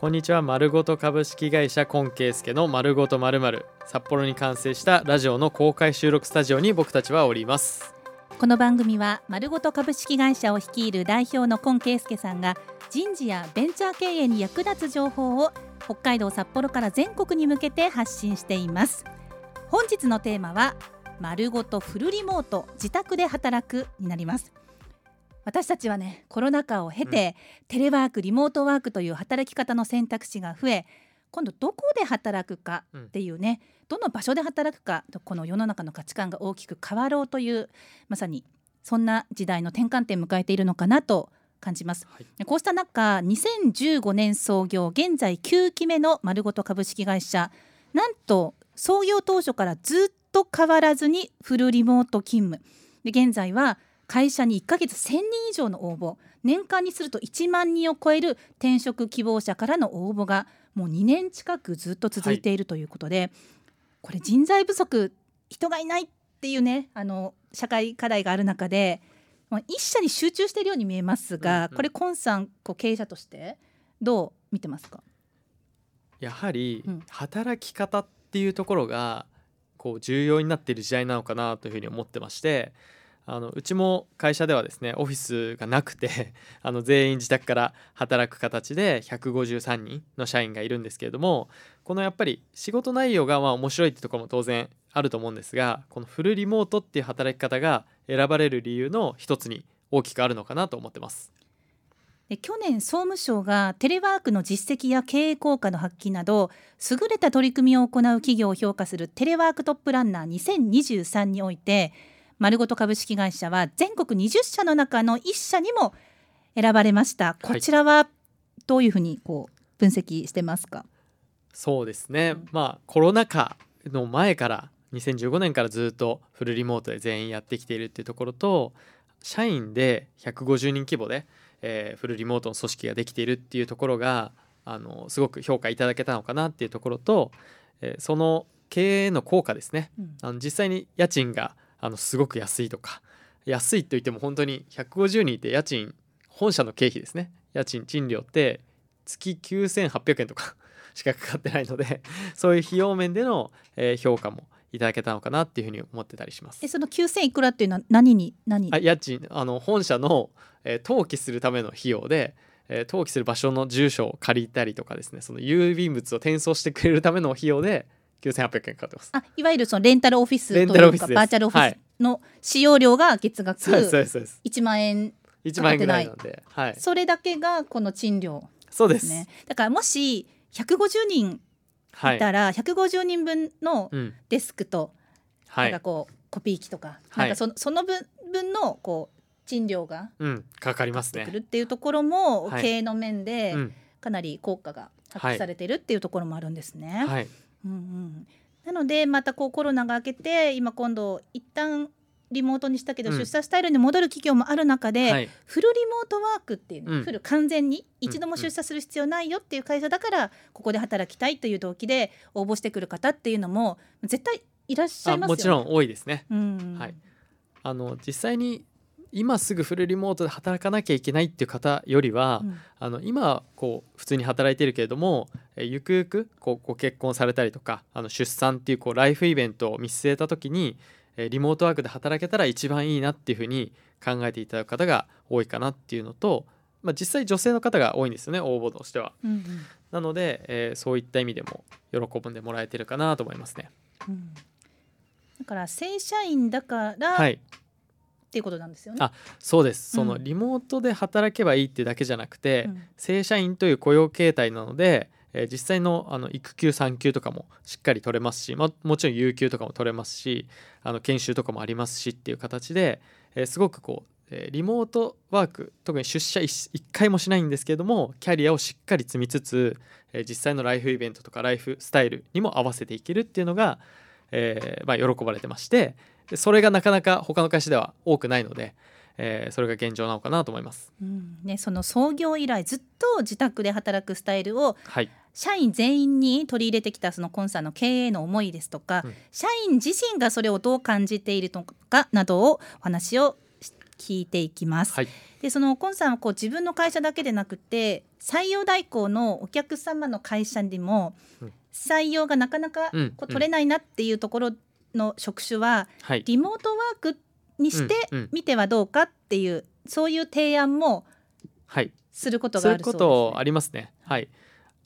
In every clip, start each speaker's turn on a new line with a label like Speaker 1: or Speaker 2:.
Speaker 1: こんにちは丸ごと株式会社コンケイスケの丸ごとまるまる札幌に完成したラジオの公開収録スタジオに僕たちはおります。
Speaker 2: この番組は丸ごと株式会社を率いる代表の今圭介さんが人事やベンチャー経営に役立つ情報を北海道札幌から全国に向けて発信しています。本日のテーマは丸ごとフルリモート自宅で働くになります。私たちはねコロナ禍を経て、うん、テレワークリモートワークという働き方の選択肢が増え今度どこで働くかっていうね、うん、どの場所で働くかとこの世の中の価値観が大きく変わろうというまさにそんな時代の転換点を迎えているのかなと感じます、はい、こうした中2015年創業現在9期目の丸ごと株式会社なんと創業当初からずっと変わらずにフルリモート勤務。で現在は会社に1ヶ月1000人以上の応募年間にすると1万人を超える転職希望者からの応募がもう2年近くずっと続いているということで、はい、これ人材不足人がいないっていうねあの社会課題がある中で一社に集中しているように見えますが、うんうん、これコンさんこう経営者としてどう見てますか？
Speaker 1: やはり働き方っていうところがこう重要になっている時代なのかなというふうに思ってましてあのうちも会社ではですねオフィスがなくて あの全員自宅から働く形で153人の社員がいるんですけれどもこのやっぱり仕事内容がまあ面白いってところも当然あると思うんですがこのフルリモートっていう働き方が選ばれる理由の一つに大きくあるのかなと思ってます。
Speaker 2: 去年総務省がテレワークの実績や経営効果の発揮など優れた取り組みを行う企業を評価するテレワークトップランナー2023において丸ごと株式会社は全国20社の中の1社にも選ばれました。こちらはどういうふうにこう分析してますか、
Speaker 1: そうですね、まあコロナ禍の前から2015年からずっとフルリモートで全員やってきているっていうところと社員で150人規模で、えー、フルリモートの組織ができているっていうところがあのすごく評価いただけたのかなっていうところと、えー、その経営の効果ですね、うん、あの実際に家賃があのすごく安いとか。安いと言っても本当に150人いて家賃本社の経費ですね。家賃賃料って月9800円とか しかかかってないのでそういう費用面での、えー、評価もいただけたのかなっていうふうに思ってたりします。
Speaker 2: えその9000いくらっていうのは何に何
Speaker 1: あ家賃。あの本社の、えー、登記するための費用で、えー、登記する場所の住所を借りたりとかですね。その郵便物を転送してくれるための費用で9800円かかってます。
Speaker 2: あいわゆるそのレンタルオフィスというかバーチャルオフィスの使用料が月額1万円
Speaker 1: 1万円ぐらいなんで、はい、
Speaker 2: それだけがこの賃料、
Speaker 1: ね、そうです。
Speaker 2: だからもし150人いたら、はい、150人分のデスクと、うん、なんかこうコピー機とか、はい、なんかそその分分のこう賃料が、
Speaker 1: うん、かかりますね。
Speaker 2: くるっていうところも、経営の面でかなり効果が発揮されてるっていうところもあるんですね。はいうんうん、なのでまたこうコロナが明けて今今度一旦リモートにしたけど、出社スタイルに戻る企業もある中で、はい、フルリモートワークっていう、うん、フル完全に一度も出社する必要ないよっていう会社だから、ここで働きたいという動機で応募してくる方っていうのも絶対いらっしゃいますよね。
Speaker 1: もちろん多いですね。うん、はい、あの実際に今すぐフルリモートで働かなきゃいけないっていう方よりは、うん、あの今こう普通に働いてるけれども、えゆくゆくこうご結婚されたりとかあの出産っていうこうライフイベントを見据えた時に、えリモートワークで働けたら一番いいなっていうふうに考えていただく方が多いかなっていうのと、まあ、実際女性の方が多いんですよね応募としては。うんうん、なので、えー、そういった意味でも喜んでもらえてるかなと思いますね。うん、
Speaker 2: だから正社員だから、はい、っていうことなんですよね。
Speaker 1: あそうです。そのリモートで働けばいいってだけじゃなくて、うん、正社員という雇用形態なので、えー、実際のあの育休産休とかもしっかり取れますし、ま、もちろん有給とかも取れますしあの研修とかもありますしっていう形で、えー、すごくこうえリモートワーク特に出社 1, 1回もしないんですけれどもキャリアをしっかり積みつつ、え実際のライフイベントとかライフスタイルにも合わせていけるっていうのが、えー、まあ、喜ばれてましてでそれがなかなか他の会社では多くないので、えー、それが現状なのかなと思います、
Speaker 2: うん。ね、その創業以来ずっと自宅で働くスタイルを、はい、社員全員に取り入れてきたそのコンサーの経営の思いですとか、うん、社員自身がそれをどう感じているのかなどをお話を聞いていきます。
Speaker 1: はい。
Speaker 2: でそのコンさんはこう自分の会社だけでなくて採用代行のお客様の会社にも
Speaker 1: うん。
Speaker 2: 採用がなかなか
Speaker 1: うん。
Speaker 2: こう取れないなっていうところの職種は
Speaker 1: はい
Speaker 2: リモートワークにして
Speaker 1: うんうん
Speaker 2: みてはどうかっていうそういう提案も
Speaker 1: はい
Speaker 2: することがあるそうです、ね。
Speaker 1: とありますね。はい。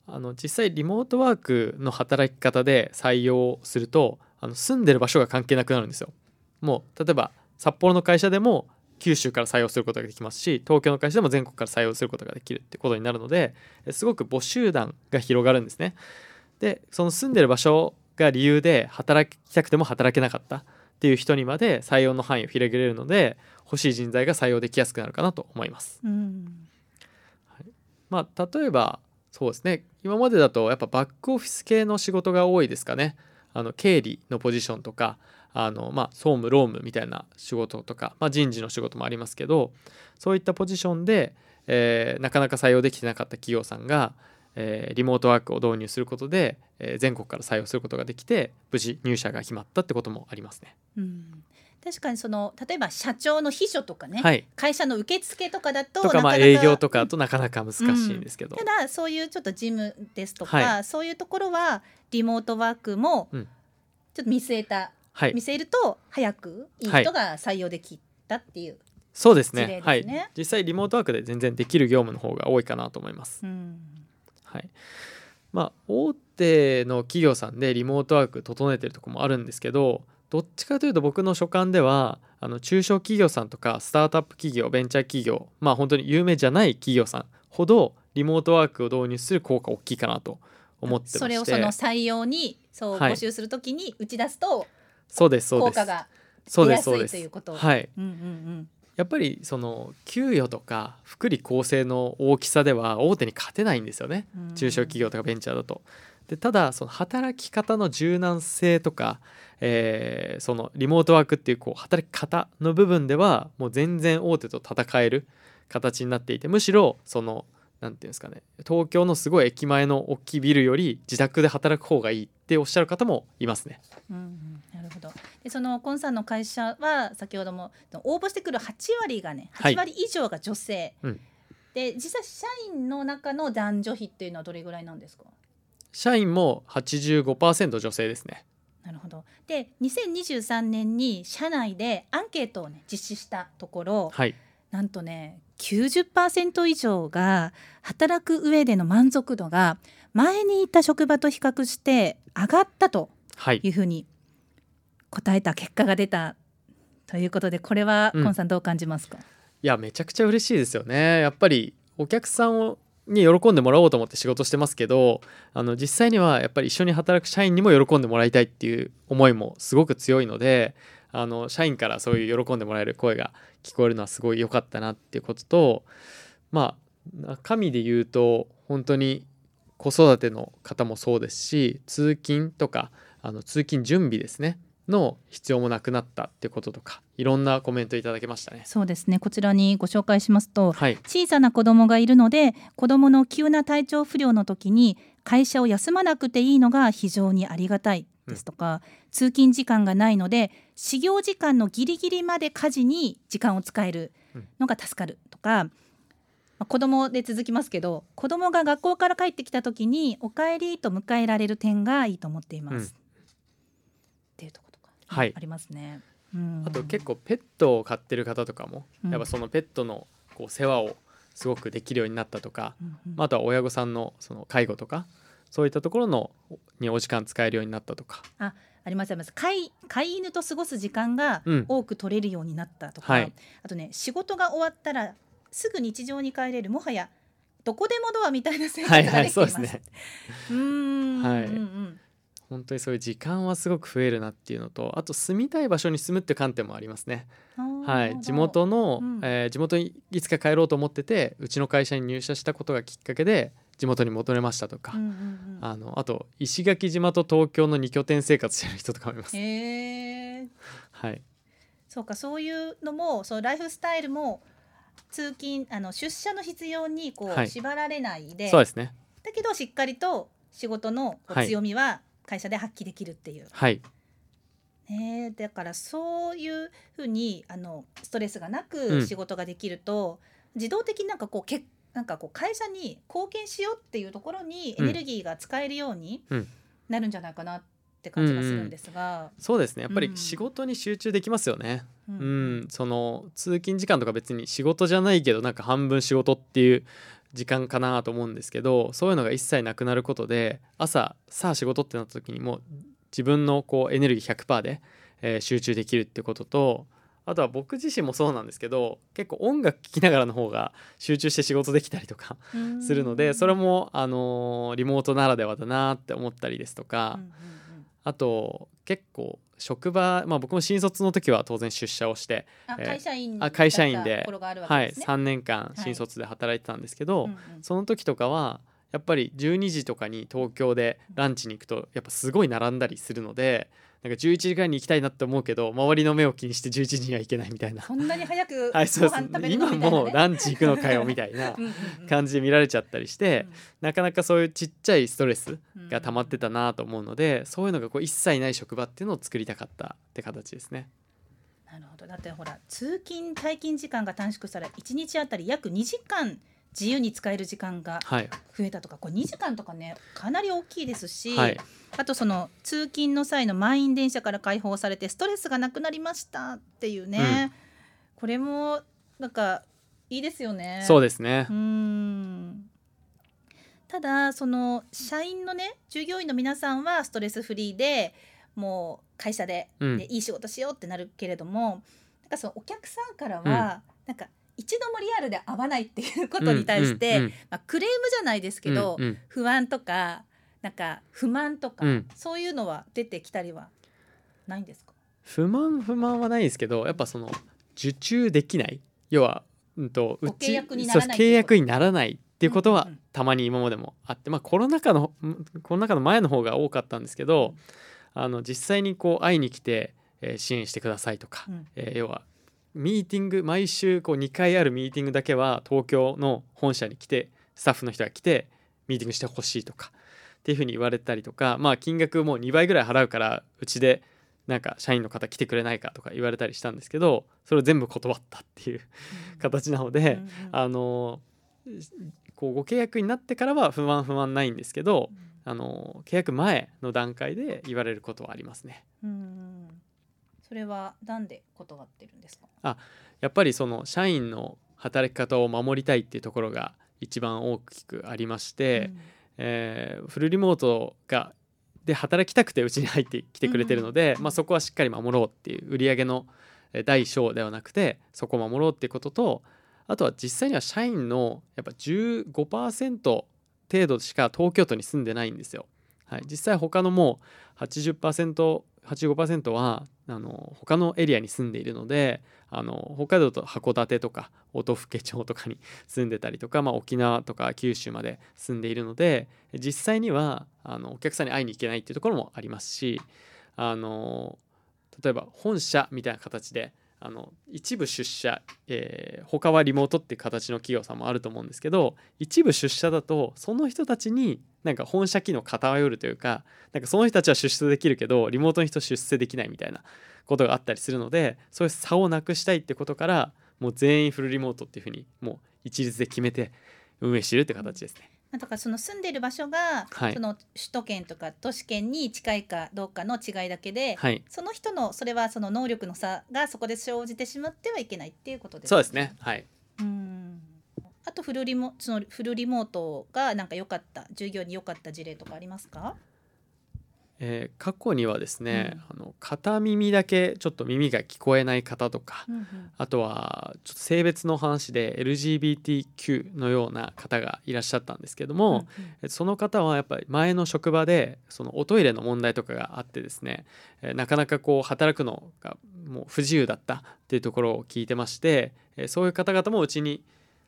Speaker 1: あの実際リモートワークの働き方で採用するとあの住んでる場所が関係なくなるんですよ。もう例えば札幌の会社でも九州から採用することができますし東京の会社でも全国から採用することができるってことになるのですごく募集団が広がるんですね。でその住んでる場所が理由で働きたくても働けなかったっていう人にまで採用の範囲を広げれるので欲しい人材が採用できやすくなるかなと思います。
Speaker 2: うん。
Speaker 1: まあ、例えばそうですね。今までだとやっぱバックオフィス系の仕事が多いですかね。あの経理のポジションとかあの、まあ、総務労務みたいな仕事とか、まあ、人事の仕事もありますけどそういったポジションで、えーなかなか採用できてなかった企業さんが、えーリモートワークを導入することで、えー全国から採用することができて無事入社が決まったってこともありますね。
Speaker 2: うん。確かにその例えば社長の秘書とかね、
Speaker 1: はい、
Speaker 2: 会社の受付とかだと
Speaker 1: とかまあ営業とかだとなかなか難しいんですけど、
Speaker 2: ただそういうちょっと事務ですとか、
Speaker 1: は
Speaker 2: そういうところはリモートワークもちょ
Speaker 1: うん
Speaker 2: っと見据えた、
Speaker 1: はい。
Speaker 2: 見、据えると早くいい人が採用できたっていう、
Speaker 1: そうですね。はい。
Speaker 2: ね
Speaker 1: 実際リモートワークで全然できる業務の方が多いかなと思います。
Speaker 2: うん
Speaker 1: はい。まあ、大手の企業さんでリモートワーク整えてるとこもあるんですけどどっちかというと僕の所感ではあの中小企業さんとかスタートアップ企業ベンチャー企業まあ本当に有名じゃない企業さんほどリモートワークを導入する効果大きいかなと思ってまして。
Speaker 2: それをその採用にそう
Speaker 1: はい。
Speaker 2: 募集するときに打ち出すと
Speaker 1: そうですそうです。
Speaker 2: 効果が
Speaker 1: そうですそうです
Speaker 2: ということ。
Speaker 1: はい
Speaker 2: うんうん
Speaker 1: やっぱりその給与とか福利厚生の大きさでは大手に勝てないんですよね
Speaker 2: うん
Speaker 1: 中小企業とかベンチャーだと。でただその働き方の柔軟性とか、えーそのリモートワークっていうこう働き方の部分ではもう全然大手と戦える形になっていてむしろそのなんていうんですかね。東京のすごい駅前の大きいビルより自宅で働く方がいいっておっしゃる方もいますね。
Speaker 2: うんうんなるほど。でそのコンさんの会社は先ほども応募してくる8割がね
Speaker 1: はい。
Speaker 2: 8割以上が女性、
Speaker 1: うん。
Speaker 2: で実際社員の中の男女比っていうのはどれぐらいなんですか？
Speaker 1: 社員も85%女性ですね。
Speaker 2: なるほど。で2023年に社内でアンケートをね実施したところ
Speaker 1: はい。
Speaker 2: なんとね90%以上が働く上での満足度が前にいた職場と比較して上がったと
Speaker 1: はい。
Speaker 2: いうふうに答えた結果が出たということでこれは
Speaker 1: うん。
Speaker 2: コンさんどう感じますか、
Speaker 1: いやめちゃくちゃ嬉しいですよね。やっぱりお客さんをに喜んでもらおうと思って仕事してますけどあの実際にはやっぱり一緒に働く社員にも喜んでもらいたいっていう思いもすごく強いのであの社員からそういう喜んでもらえる声が聞こえるのはすごい良かったなっていうこととまあ中身で言うと本当に子育ての方もそうですし通勤とかあの通勤準備ですねの必要もなくなったってこととかいろんなコメントいただけましたね。
Speaker 2: そうですね。こちらにご紹介しますと
Speaker 1: はい、
Speaker 2: 小さな子供がいるので子供の急な体調不良の時に会社を休まなくていいのが非常にありがたいですとか、通勤時間がないので始業時間のギリギリまで家事に時間を使えるのが助かるとか、まあ子供で続きますけど子供が学校から帰ってきた時にお帰りと迎えられる点がいいと思っています。
Speaker 1: うん。
Speaker 2: っていうところとか、
Speaker 1: はい。
Speaker 2: ありますね。うん。
Speaker 1: あと結構ペットを飼ってる方とかも、
Speaker 2: うん。
Speaker 1: やっぱそのペットのこう世話をすごくできるようになったとか、
Speaker 2: うんうん。
Speaker 1: まああとは親御さんのその介護とかそういったところのにお時間使えるようになったとか、
Speaker 2: ありますあります。飼い飼い犬と過ごす時間が
Speaker 1: うん。
Speaker 2: 多く取れるようになったとか、
Speaker 1: はい。
Speaker 2: あとね仕事が終わったらすぐ日常に帰れる。もはやどこでもドアみたいな生活
Speaker 1: はいはい
Speaker 2: ができていうます。
Speaker 1: そですね。
Speaker 2: うーん。
Speaker 1: はい。
Speaker 2: うんうん
Speaker 1: 本当にそういう時間はすごく増えるなっていうのとあと住みたい場所に住むっていう観点もありますね。はい、地元の、
Speaker 2: うん。
Speaker 1: えー地元にいつか帰ろうと思っててうちの会社に入社したことがきっかけで地元に戻れましたとか、
Speaker 2: うんうんうん。
Speaker 1: あのあと石垣島と東京の2拠点生活してる人とかもいます。
Speaker 2: へえ
Speaker 1: はい、
Speaker 2: そうかそういうのもそうライフスタイルも通勤あの出社の必要にこう、
Speaker 1: はい。
Speaker 2: 縛られないで
Speaker 1: そうですね。
Speaker 2: だけどしっかりと仕事の強みは会社で発揮できるっていう、
Speaker 1: はい、
Speaker 2: ね、だからそういうふうにあのストレスがな
Speaker 1: う
Speaker 2: く
Speaker 1: ん。
Speaker 2: 仕事ができると、自動的になんかこうけなんかこう会社に貢献しようっていうところにエネルギーが使えるように
Speaker 1: うん。
Speaker 2: なるんじゃないかなって感じがするんですが、
Speaker 1: そうですね。やっぱり
Speaker 2: うん。
Speaker 1: 仕事に集中できますよね。
Speaker 2: う
Speaker 1: うん。ん、その通勤時間とか別に仕事じゃないけどなんか半分仕事っていう時間かなと思うんですけどそういうのが一切なくなることで朝さあ仕事ってなった時にもう自分のこうエネルギー100%で、えー集中できるってこととあとは僕自身もそうなんですけど結構音楽聴きながらの方が集中して仕事できたりとかするのでそれも、あのーリモートならではだなって思ったりですとか、
Speaker 2: うんうん
Speaker 1: あと結構職場、まあ、僕も新卒の時は当然出社をして、
Speaker 2: 会社員
Speaker 1: あ会社員で
Speaker 2: だった頃があるわ
Speaker 1: はい、
Speaker 2: けですね。
Speaker 1: 3年間
Speaker 2: はい。
Speaker 1: 新卒で働いてたんですけど、
Speaker 2: うんうん
Speaker 1: その時とかはやっぱり12時とかに東京でランチに行くとやっぱすごい並んだりするのでなんか11時ぐらいに行きたいなって思うけど周りの目を気にして11時には行けないみたいな。
Speaker 2: そんなに早く ご飯食べるの
Speaker 1: 今。もうランチ行くのかよみたいな
Speaker 2: うんうんうん
Speaker 1: 感じで見られちゃったりして、なかなかそういうちっちゃいストレス
Speaker 2: うん
Speaker 1: が溜まってたなと思うので、そういうのがこう一切ない職場っていうのを作りたかったって形ですね。
Speaker 2: なるほどだってほら通勤退勤時間が短縮され1日あたり約2時間自由に使える時間が
Speaker 1: はい、
Speaker 2: 増えたとかこれ2時間とかねかなり大きいですし、
Speaker 1: はい、
Speaker 2: あとその通勤の際の満員電車から解放されてストレスがなくなりましたっていうね、これもなんかいいですよね。
Speaker 1: そうですね。
Speaker 2: う。ん。ただその社員のね従業員の皆さんはストレスフリーでもう会社で,、
Speaker 1: うん。
Speaker 2: でいい仕事しようってなるけれどもなんかそのお客さんからは、なんか一度もリアルで会わないっていうことに対して、まあ、クレームじゃないですけど、不安とかなんか不満とか、
Speaker 1: うん。
Speaker 2: そういうのは出てきたりはないんですか？
Speaker 1: 不満不満はないですけどやっぱその受注できない。要は、うん、とう
Speaker 2: ご契
Speaker 1: ち
Speaker 2: 約にならない
Speaker 1: そう契約にならないっていうことはたまに今までもあって、まあ、コロナ禍のんコロナ禍の前の方が多かったんですけど、あの実際にこう会いに来て、えー支援してくださいとか、
Speaker 2: うん。
Speaker 1: えー要はミーティング毎週こう2回あるミーティングだけは東京の本社に来てスタッフの人が来てミーティングしてほしいとかっていうふうに言われたりとかまあ金額もう2倍ぐらい払うからうちでなんか社員の方来てくれないかとか言われたりしたんですけどそれを全部断ったっていう 形なので、あのこうご契約になってからは不満不満ないんですけどあの契約前の段階で言われることはありますね。
Speaker 2: うんそれはなんで断ってるんですか？
Speaker 1: やっぱりその社員の働き方を守りたいっていうところが一番大きくありまして、えーフルリモートがで働きたくてうちに入ってきてくれてるので、
Speaker 2: うん。
Speaker 1: まあ、そこはしっかり守ろうっていう売り上げのえー第小ではなくてそこを守ろうっていうこととあとは実際には社員のやっぱ15%程度しか東京都に住んでないんですよ。はい、実際他のもう 80%, 85%はあの他のエリアに住んでいるのであの北海道と函館とか音更町とかに 住んでたりとか、まあ、沖縄とか九州まで住んでいるので実際にはあのお客さんに会いに行けないっていうところもありますしあの例えば本社みたいな形であの一部出社、えー他はリモートっていう形の企業さんもあると思うんですけど一部出社だとその人たちになんか本社機能偏るというかなんかその人たちは出世できるけどリモートの人出世できないみたいなことがあったりするのでそういう差をなくしたいってことからもう全員フルリモートっていうふうにもう一律で決めて運営してるって形ですね。
Speaker 2: なんとかその住んでる場所が、
Speaker 1: はい
Speaker 2: その首都圏とか都市圏に近いかどうかの違いだけで、
Speaker 1: はい
Speaker 2: その人のそれはその能力の差がそこで生じてしまってはいけないっていうことです
Speaker 1: そうですね。はい。
Speaker 2: うんあとフルリモそのフルリモートがなんか良かった従業員に良かった事例とかありますか？
Speaker 1: えー過去にはですね、あの片耳だけちょっと耳が聞こえない方とか、
Speaker 2: うんうん。
Speaker 1: あとはちょっと性別の話で LGBTQ のような方がいらっしゃったんですけども、えその方はやっぱり前の職場でそのおトイレの問題とかがあってですね、えーなかなかこう働くのがもう不自由だったっていうところを聞いてまして、えーそういう方々もうちに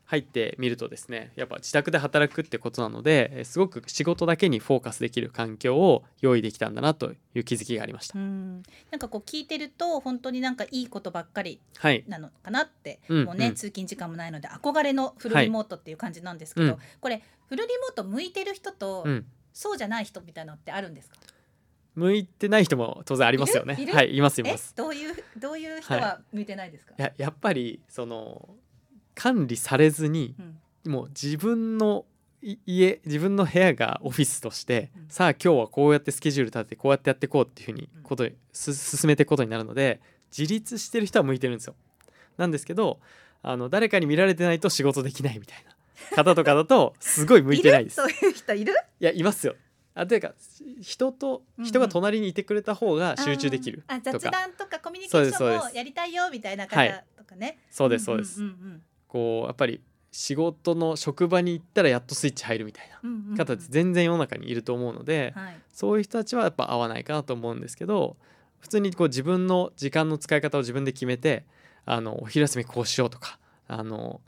Speaker 1: 入ってみるとですねやっぱ自宅で働くってことなのでえーすごく仕事だけにフォーカスできる環境を用意できたんだなという気づきがありました。
Speaker 2: うん。なんかこう聞いてると本当になんかいいことばっかり
Speaker 1: はい、
Speaker 2: なのかなって、
Speaker 1: うん
Speaker 2: もうね、
Speaker 1: うん。
Speaker 2: 通勤時間もないので憧れのフルリモートっていう感じなんですけど、
Speaker 1: はいうん。
Speaker 2: これフルリモート向いてる人と、
Speaker 1: うん、
Speaker 2: そうじゃない人みたいなのってあるんですか？
Speaker 1: 向いてない人も当然ありますよね。はいいますい
Speaker 2: え
Speaker 1: ます。
Speaker 2: どういうどういう人は向いてないですか、
Speaker 1: いややっぱりその管理されずに
Speaker 2: うん。
Speaker 1: もう自分のい家自分の部屋がオフィスとして、
Speaker 2: うん。
Speaker 1: さあ今日はこうやってスケジュール立ててこうやってやっていこうっていうふうに
Speaker 2: うん。
Speaker 1: ことす進めていくことになるので自立してる人は向いてるんですよ。なんですけどあの誰かに見られてないと仕事できないみたいな。方とかだとすごい向いてないです。
Speaker 2: る？そういう人いる？
Speaker 1: いやいますよ。あというか人と
Speaker 2: うんうん。
Speaker 1: 人が隣にいてくれた方が集中できる
Speaker 2: あーあ
Speaker 1: とか、
Speaker 2: 雑談とかコミュニケーション
Speaker 1: ですそうです。
Speaker 2: もやりたいよみたいな方
Speaker 1: はい
Speaker 2: とかね、
Speaker 1: そうですそうです。
Speaker 2: んん
Speaker 1: こうやっぱり仕事の職場に行ったらやっとスイッチ入るみたいな方って全然世の中にいると思うので、
Speaker 2: はい。
Speaker 1: そういう人たちはやっぱ合わないかなと思うんですけど普通にこう自分の時間の使い方を自分で決めてあのお昼休みこうしようとかあの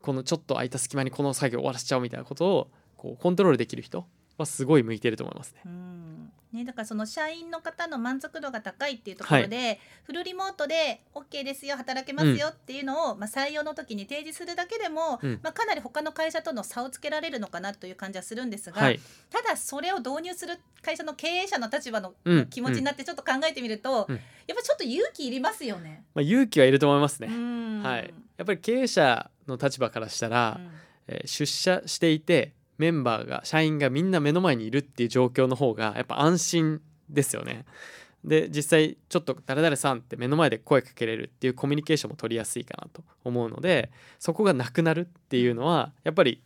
Speaker 1: このちょっと空いた隙間にこの作業終わらせちゃおうみたいなことをこうコントロールできる人はすごい向いてると思いますね。
Speaker 2: うんね、だからその社員の方の満足度が高いっていうところで、フルリモートで OK ですよ働けますよっていうのを、まあ、採用の時に提示するだけでも、
Speaker 1: うん。
Speaker 2: まあ、かなり他の会社との差をつけられるのかなという感じはするんですが、
Speaker 1: はい、
Speaker 2: ただそれを導入する会社の経営者の立場の
Speaker 1: うん。
Speaker 2: 気持ちになってちょっと考えてみると、
Speaker 1: うん。
Speaker 2: やっぱちょっと勇気いりますよね。
Speaker 1: まあ、勇気はいると思いますね。
Speaker 2: うん。
Speaker 1: はい、やっぱり経営者の立場からしたら、えー出社していてメンバーが社員がみんな目の前にいるっていう状況の方がやっぱ安心ですよね。で実際ちょっと誰々さんって目の前で声かけれるっていうコミュニケーションも取りやすいかなと思うのでそこがなくなるっていうのはやっぱり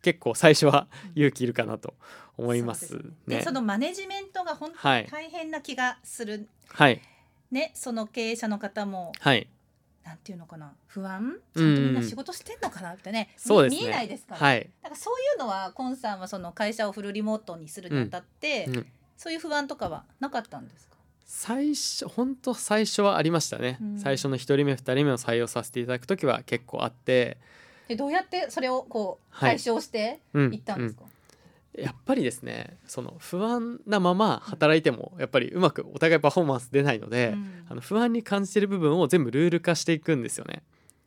Speaker 1: 結構最初は勇気いるかなと思いますね。
Speaker 2: でそのマネジメントが本当
Speaker 1: はい。
Speaker 2: に大変な気がする、
Speaker 1: はい。
Speaker 2: ねその経営者の方も
Speaker 1: はい
Speaker 2: なんていうのかな不安？ちゃんとみんな仕事してんのかな？ってね、
Speaker 1: そうですね。
Speaker 2: 見えないですから、
Speaker 1: はい、
Speaker 2: だからそういうのはコンさんはその会社をフルリモートにするにあたって、
Speaker 1: うん。
Speaker 2: そういう不安とかはなかったんですか？
Speaker 1: 最初本当最初はありましたね、
Speaker 2: うん。
Speaker 1: 最初の1人目2人目を採用させていただく時は結構あって、
Speaker 2: でどうやってそれをこう
Speaker 1: はい。
Speaker 2: 解消して
Speaker 1: うん
Speaker 2: いったんですか、
Speaker 1: うんやっぱりですねその不安なまま働いてもやっぱりうまくお互いパフォーマンス出ないので、
Speaker 2: うん。
Speaker 1: あの不安に感じてる部分を全部ルール化していくんですよね。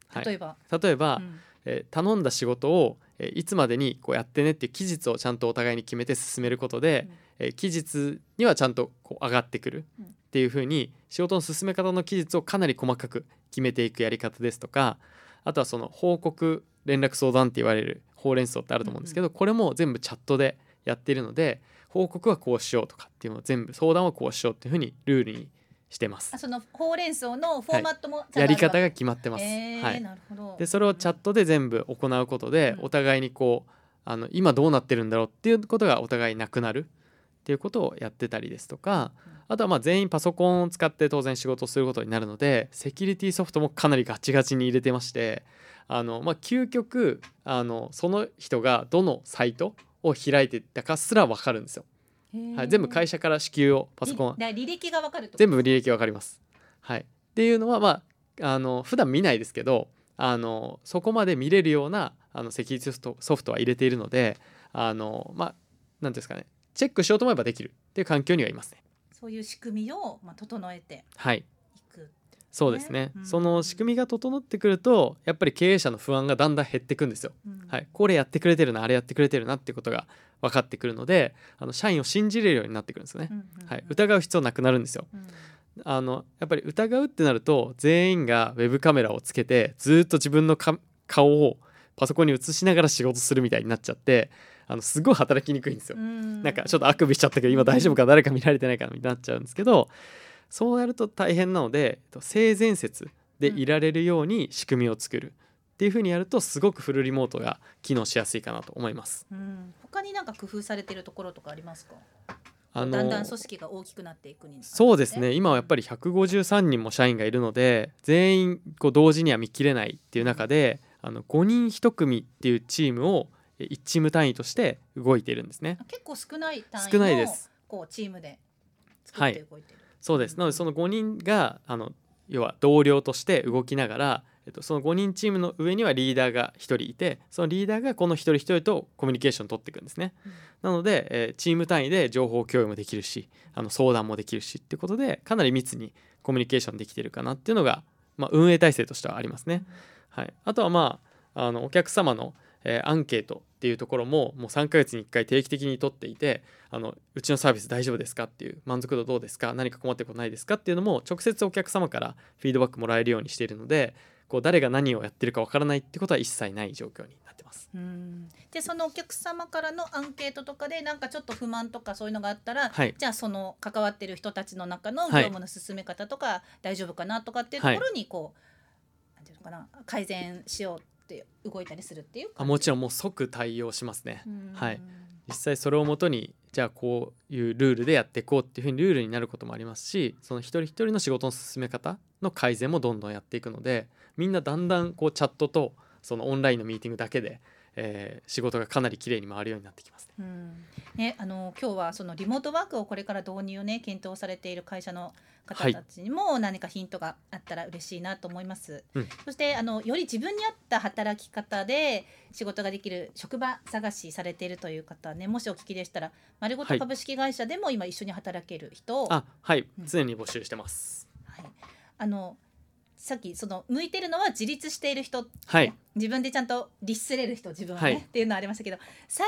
Speaker 1: はい、
Speaker 2: 例えば、
Speaker 1: 例えば、
Speaker 2: うん。
Speaker 1: えー頼んだ仕事を、えーいつまでにこうやってねっていう期日をちゃんとお互いに決めて進めることで、えー期日にはちゃんとこう上がってくる。
Speaker 2: うん。
Speaker 1: っていう風に仕事の進め方の期日をかなり細かく決めていくやり方ですとかあとはその報告連絡相談って言われるほうれん草ってあると思うんですけど、これも全部チャットでやっているので報告はこうしようとかっていうのを全部相談はこうしようっていう風にルールにしてます。
Speaker 2: あ。そのほうれん草のフォーマットもちゃんとあ
Speaker 1: やり方が決まってます。
Speaker 2: えー
Speaker 1: はい。
Speaker 2: なるほど。
Speaker 1: でそれをチャットで全部行うことで、
Speaker 2: うん。
Speaker 1: お互いにこうあの今どうなってるんだろうっていうことがお互いなくなるっていうことをやってたりですとかあとはまあ全員パソコンを使って当然仕事をすることになるのでセキュリティソフトもかなりガチガチに入れてましてあの、まあ、究極あのその人がどのサイトを開いてたかすら分かるんですよ。はい、全部会社から支給をパソコン
Speaker 2: 履歴がわかると？
Speaker 1: 全部履歴わかります。はい、っていうのはまああの普段見ないですけどあのそこまで見れるようなあのセキュリティソフトソフトは入れているのであのまあ何ですかね。チェックしようと思えばできるっていう環境にはいますね。
Speaker 2: そういう仕組みをまあ整えて。
Speaker 1: はいそうですね、
Speaker 2: うん。
Speaker 1: その仕組みが整ってくるとやっぱり経営者の不安がだんだん減っていくんですよ。
Speaker 2: うん。
Speaker 1: はい、これやってくれてるなあれやってくれてるなってことが分かってくるのであの社員を信じれるようになってくるんですよね。
Speaker 2: うんうん
Speaker 1: はい、疑う必要なくなるんですよ。
Speaker 2: うん。
Speaker 1: あのやっぱり疑うってなると全員がウェブカメラをつけてずーっと自分のか顔をパソコンに映しながら仕事するみたいになっちゃってあのすごい働きにくいんですよ。
Speaker 2: うん。
Speaker 1: なんかちょっとあくびしちゃったけど今大丈夫か誰か見られてないかなみたいになっちゃうんですけどそうやると大変なのでえっと性善説でいられるように仕組みを作るっていう風にやるとすごくフルリモートが機能しやすいかなと思います。
Speaker 2: うん。他になんか工夫されてるところとかありますか？
Speaker 1: あの
Speaker 2: だんだん組織が大きくなっていくに
Speaker 1: そうですね。今はやっぱり153人も社員がいるので全員こう同時には見切れないっていう中であの5人1組っていうチームをえ1チーム単位として動いているんですね。
Speaker 2: あ結構少ない単位
Speaker 1: 少ないで
Speaker 2: の
Speaker 1: す。
Speaker 2: こうチームで作って動いてる、
Speaker 1: そうです
Speaker 2: うん
Speaker 1: なのでその5人があの要は同僚として動きながら、えっと、その5人チームの上にはリーダーが1人いてそのリーダーがこの一人一人とコミュニケーションを取っていくんですね。
Speaker 2: うん
Speaker 1: なので、えーチーム単位で情報共有もできるしあの相談もできるしっていうことでかなり密にコミュニケーションできてるかなっていうのが、まあ、運営体制としてはありますね。はい、あとはまああのお客様の、えーアンケートっていうところももう3ヶ月に1回定期的に取っていてあのうちのサービス大丈夫ですかっていう満足度どうですか何か困ってることないですかっていうのも直接お客様からフィードバックもらえるようにしているのでこう誰が何をやってるかわからないってことは一切ない状況になってます。
Speaker 2: うん。でそのお客様からのアンケートとかでなんかちょっと不満とかそういうのがあったら、
Speaker 1: はい。
Speaker 2: じゃあその関わってる人たちの中の業
Speaker 1: はい。
Speaker 2: 務の進め方とか大丈夫かなとかっていうところにこう、なんていうのかな改善しようって動いたりするっていう
Speaker 1: あもちろんもう即対応しますね。
Speaker 2: うん。
Speaker 1: はい。実際それをもとにじゃあこういうルールでやっていこうっていうふうにルールになることもありますしその一人一人の仕事の進め方の改善もどんどんやっていくのでみんなだんだんこうチャットとそのオンラインのミーティングだけで、えー仕事がかなり綺麗に回るようになってきますね。
Speaker 2: うん。ね、あの今日はそのリモートワークをこれから導入をね検討されている会社の方たちにも何かヒントがあったら嬉しいなと思います。
Speaker 1: うん。
Speaker 2: そしてあのより自分に合った働き方で仕事ができる職場探しされているという方ねもしお聞きでしたら丸ごと
Speaker 1: はい。
Speaker 2: 株式会社でも今一緒に働ける人。を、
Speaker 1: あはい。
Speaker 2: うん。
Speaker 1: 常に募集してます。
Speaker 2: はい、あのさっきその向いてるのは自立している人。
Speaker 1: はい。
Speaker 2: 自分でちゃんと律せれる人自分はね、
Speaker 1: はい。
Speaker 2: っていうのはありましたけど採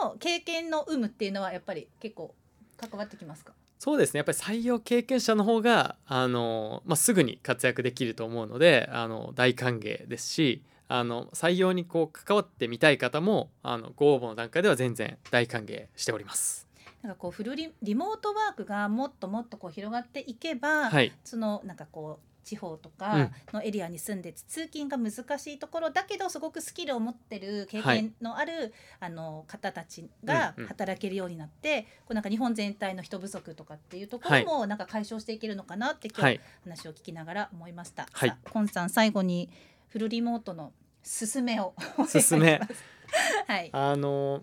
Speaker 2: 用の経験の有無っていうのはやっぱり結構関わってきますか？
Speaker 1: そうですね。やっぱり採用経験者の方があの、まあ、すぐに活躍できると思うのであの大歓迎ですしあの採用にこう関わってみたい方もあのご応募の段階では全然大歓迎しております。
Speaker 2: なんかこうフルリリモートワークがもっともっとこう広がっていけば、
Speaker 1: はい。
Speaker 2: そのなんかこう地方と
Speaker 1: う
Speaker 2: か
Speaker 1: ん。
Speaker 2: のエリアに住んで通勤が難しいところだけどすごくスキルを持ってる経
Speaker 1: はい。
Speaker 2: 験のある、あの方たちが
Speaker 1: うんうん。
Speaker 2: 働けるようになって、こうなんか日本全体の人不足とかっていうところもなんか解消していけるのかなって今日、
Speaker 1: はい。
Speaker 2: 話を聞きながら思いました。
Speaker 1: はい。
Speaker 2: さあコンさん最後にフルリモートの勧めを
Speaker 1: 勧め。
Speaker 2: はい。
Speaker 1: あの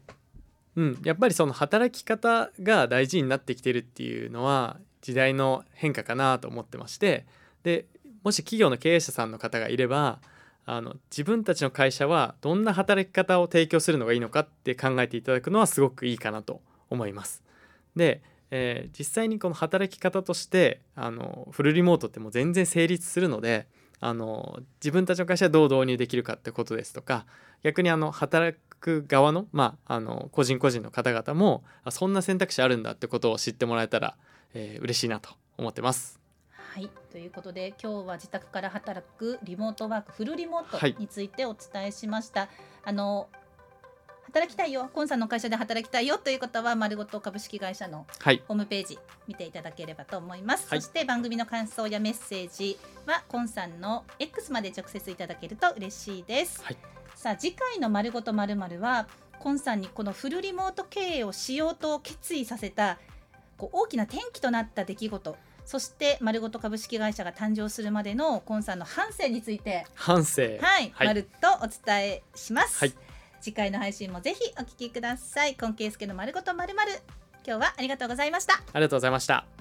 Speaker 1: うんやっぱりその働き方が大事になってきてるっていうのは時代の変化かなと思ってましてでもし企業の経営者さんの方がいればあの自分たちの会社はどんな働き方を提供するのがいいのかって考えていただくのはすごくいいかなと思います。で、えー実際にこの働き方としてあのフルリモートってもう全然成立するのであの自分たちの会社でどう導入できるかってことですとか逆にあの働く側の,、まあ、あの個人個人の方々もそんな選択肢あるんだってことを知ってもらえたら、えー嬉しいなと思ってます。
Speaker 2: はい、ということで今日は自宅から働くリモートワークフルリモー
Speaker 1: はい
Speaker 2: トについてお伝えしました。あの働きたいよ、コンさんの会社で働きたいよという方は丸ごと株式会社の
Speaker 1: はい、
Speaker 2: ホームページ見ていただければと思います。
Speaker 1: はい
Speaker 2: そして番組の感想やメッセージはコンさんの X まで直接いただけると嬉しいです。
Speaker 1: はい
Speaker 2: さあ次回の丸ごとまるまるはコンさんにこのフルリモート経営をしようと決意させたこう大きな転機となった出来事そして丸ごと株式会社が誕生するまでのコンさんの半生について。
Speaker 1: 反省、
Speaker 2: はい、
Speaker 1: はい。
Speaker 2: まるっとお伝えします、
Speaker 1: はい。
Speaker 2: 次回の配信もぜひお聞きください。今圭介の丸ごとまるまる。今日はありがとうございました。
Speaker 1: ありがとうございました。